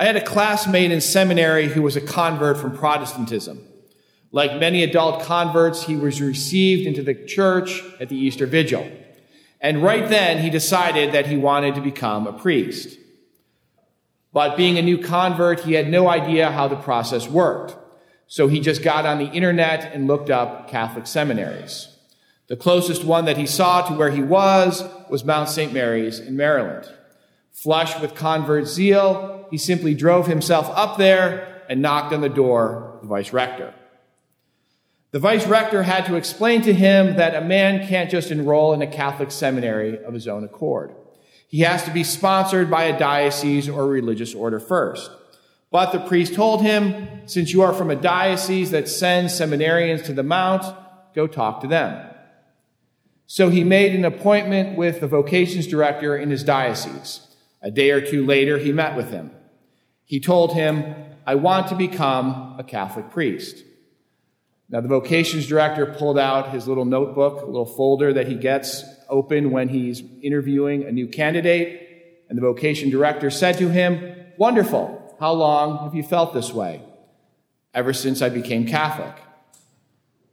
I had a classmate in seminary who was a convert from Protestantism. Like many adult converts, he was received into the church at the Easter Vigil. And right then, he decided that he wanted to become a priest. But being a new convert, he had no idea how the process worked. So he just got on the internet and looked up Catholic seminaries. The closest one that he saw to where he was was Mount St. Mary's in Maryland. Flush with convert zeal, he simply drove himself up there and knocked on the door of the vice rector. The vice rector had to explain to him that a man can't just enroll in a Catholic seminary of his own accord. He has to be sponsored by a diocese or religious order first. But the priest told him, since you are from a diocese that sends seminarians to the Mount, go talk to them. So he made an appointment with the vocations director in his diocese. A day or two later, he met with him. He told him, I want to become a Catholic priest. Now, the vocations director pulled out his little notebook, a little folder that he gets open when he's interviewing a new candidate. And the vocation director said to him, Wonderful. How long have you felt this way? Ever since I became Catholic.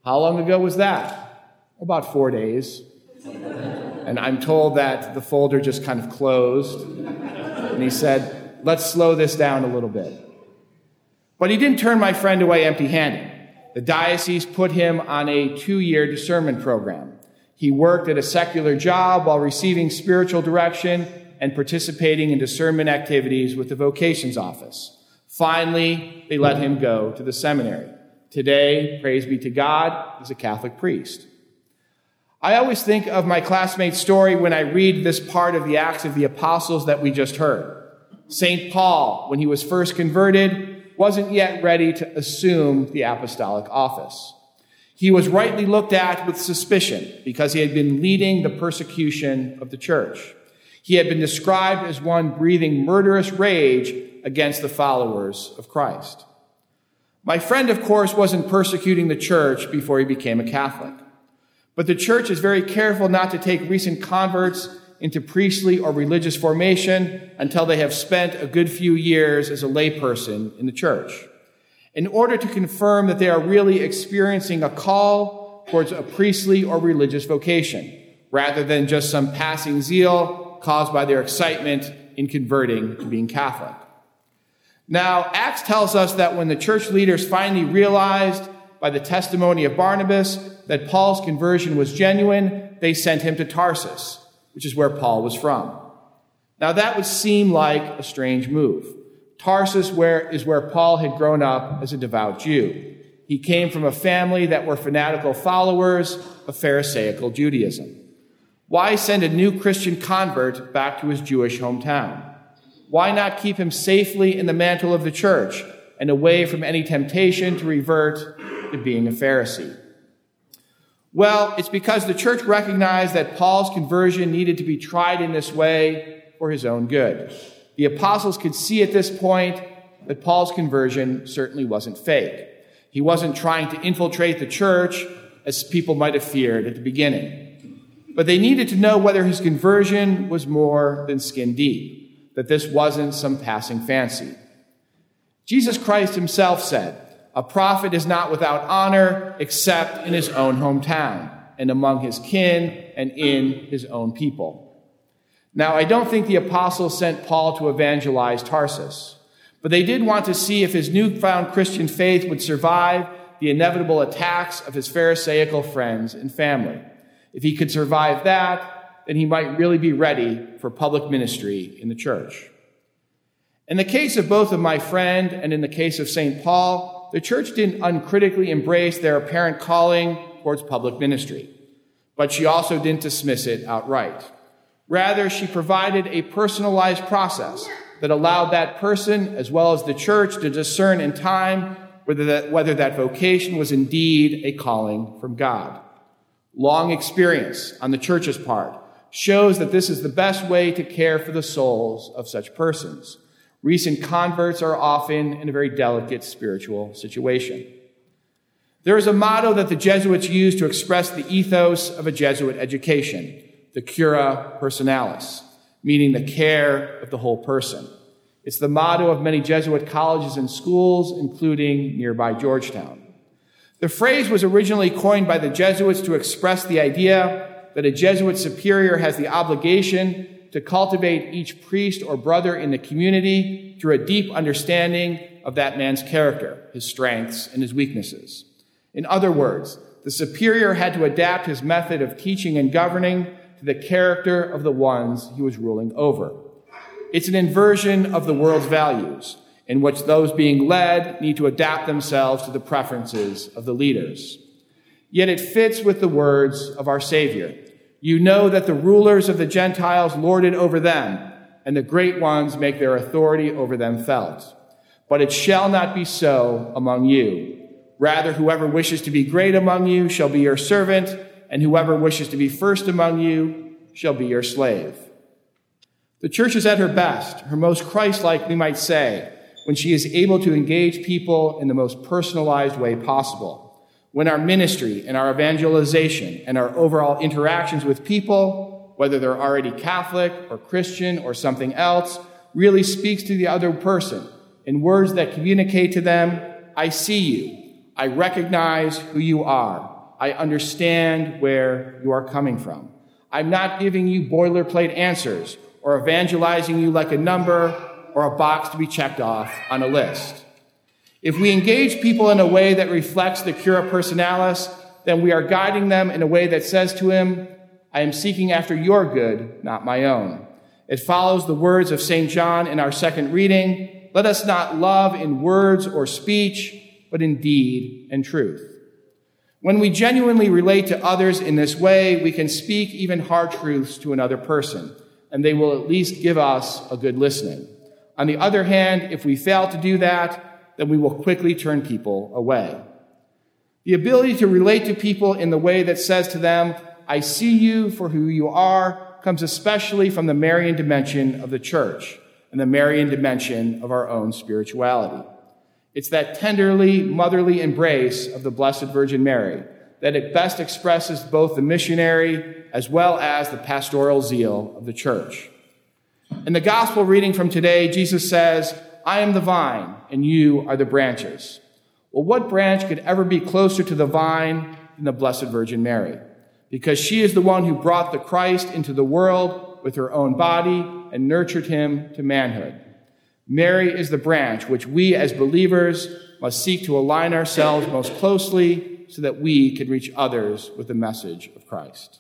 How long ago was that? About four days. and I'm told that the folder just kind of closed. And he said, Let's slow this down a little bit. But he didn't turn my friend away empty handed. The diocese put him on a two year discernment program. He worked at a secular job while receiving spiritual direction and participating in discernment activities with the vocations office. Finally, they let him go to the seminary. Today, praise be to God, he's a Catholic priest. I always think of my classmate's story when I read this part of the Acts of the Apostles that we just heard. St. Paul, when he was first converted, wasn't yet ready to assume the apostolic office. He was rightly looked at with suspicion because he had been leading the persecution of the church. He had been described as one breathing murderous rage against the followers of Christ. My friend, of course, wasn't persecuting the church before he became a Catholic. But the church is very careful not to take recent converts into priestly or religious formation until they have spent a good few years as a layperson in the church. In order to confirm that they are really experiencing a call towards a priestly or religious vocation, rather than just some passing zeal caused by their excitement in converting to being Catholic. Now, Acts tells us that when the church leaders finally realized by the testimony of Barnabas that Paul's conversion was genuine, they sent him to Tarsus which is where Paul was from. Now that would seem like a strange move. Tarsus where, is where Paul had grown up as a devout Jew. He came from a family that were fanatical followers of Pharisaical Judaism. Why send a new Christian convert back to his Jewish hometown? Why not keep him safely in the mantle of the church and away from any temptation to revert to being a Pharisee? Well, it's because the church recognized that Paul's conversion needed to be tried in this way for his own good. The apostles could see at this point that Paul's conversion certainly wasn't fake. He wasn't trying to infiltrate the church as people might have feared at the beginning. But they needed to know whether his conversion was more than skin deep, that this wasn't some passing fancy. Jesus Christ himself said, a prophet is not without honor except in his own hometown and among his kin and in his own people. Now, I don't think the apostles sent Paul to evangelize Tarsus, but they did want to see if his newfound Christian faith would survive the inevitable attacks of his Pharisaical friends and family. If he could survive that, then he might really be ready for public ministry in the church. In the case of both of my friend and in the case of St. Paul, the church didn't uncritically embrace their apparent calling towards public ministry, but she also didn't dismiss it outright. Rather, she provided a personalized process that allowed that person, as well as the church, to discern in time whether that, whether that vocation was indeed a calling from God. Long experience on the church's part shows that this is the best way to care for the souls of such persons. Recent converts are often in a very delicate spiritual situation. There is a motto that the Jesuits use to express the ethos of a Jesuit education, the cura personalis, meaning the care of the whole person. It's the motto of many Jesuit colleges and schools, including nearby Georgetown. The phrase was originally coined by the Jesuits to express the idea that a Jesuit superior has the obligation to cultivate each priest or brother in the community through a deep understanding of that man's character, his strengths, and his weaknesses. In other words, the superior had to adapt his method of teaching and governing to the character of the ones he was ruling over. It's an inversion of the world's values, in which those being led need to adapt themselves to the preferences of the leaders. Yet it fits with the words of our Savior. You know that the rulers of the Gentiles lord it over them, and the great ones make their authority over them felt. But it shall not be so among you. Rather, whoever wishes to be great among you shall be your servant, and whoever wishes to be first among you shall be your slave. The church is at her best, her most Christ like, we might say, when she is able to engage people in the most personalized way possible. When our ministry and our evangelization and our overall interactions with people, whether they're already Catholic or Christian or something else, really speaks to the other person in words that communicate to them, I see you. I recognize who you are. I understand where you are coming from. I'm not giving you boilerplate answers or evangelizing you like a number or a box to be checked off on a list. If we engage people in a way that reflects the cura personalis, then we are guiding them in a way that says to him, I am seeking after your good, not my own. It follows the words of St. John in our second reading. Let us not love in words or speech, but in deed and truth. When we genuinely relate to others in this way, we can speak even hard truths to another person, and they will at least give us a good listening. On the other hand, if we fail to do that, then we will quickly turn people away. The ability to relate to people in the way that says to them, I see you for who you are, comes especially from the Marian dimension of the church and the Marian dimension of our own spirituality. It's that tenderly motherly embrace of the Blessed Virgin Mary that it best expresses both the missionary as well as the pastoral zeal of the church. In the gospel reading from today, Jesus says, I am the vine and you are the branches. Well, what branch could ever be closer to the vine than the Blessed Virgin Mary? Because she is the one who brought the Christ into the world with her own body and nurtured him to manhood. Mary is the branch which we as believers must seek to align ourselves most closely so that we can reach others with the message of Christ.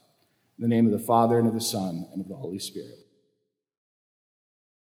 In the name of the Father, and of the Son, and of the Holy Spirit.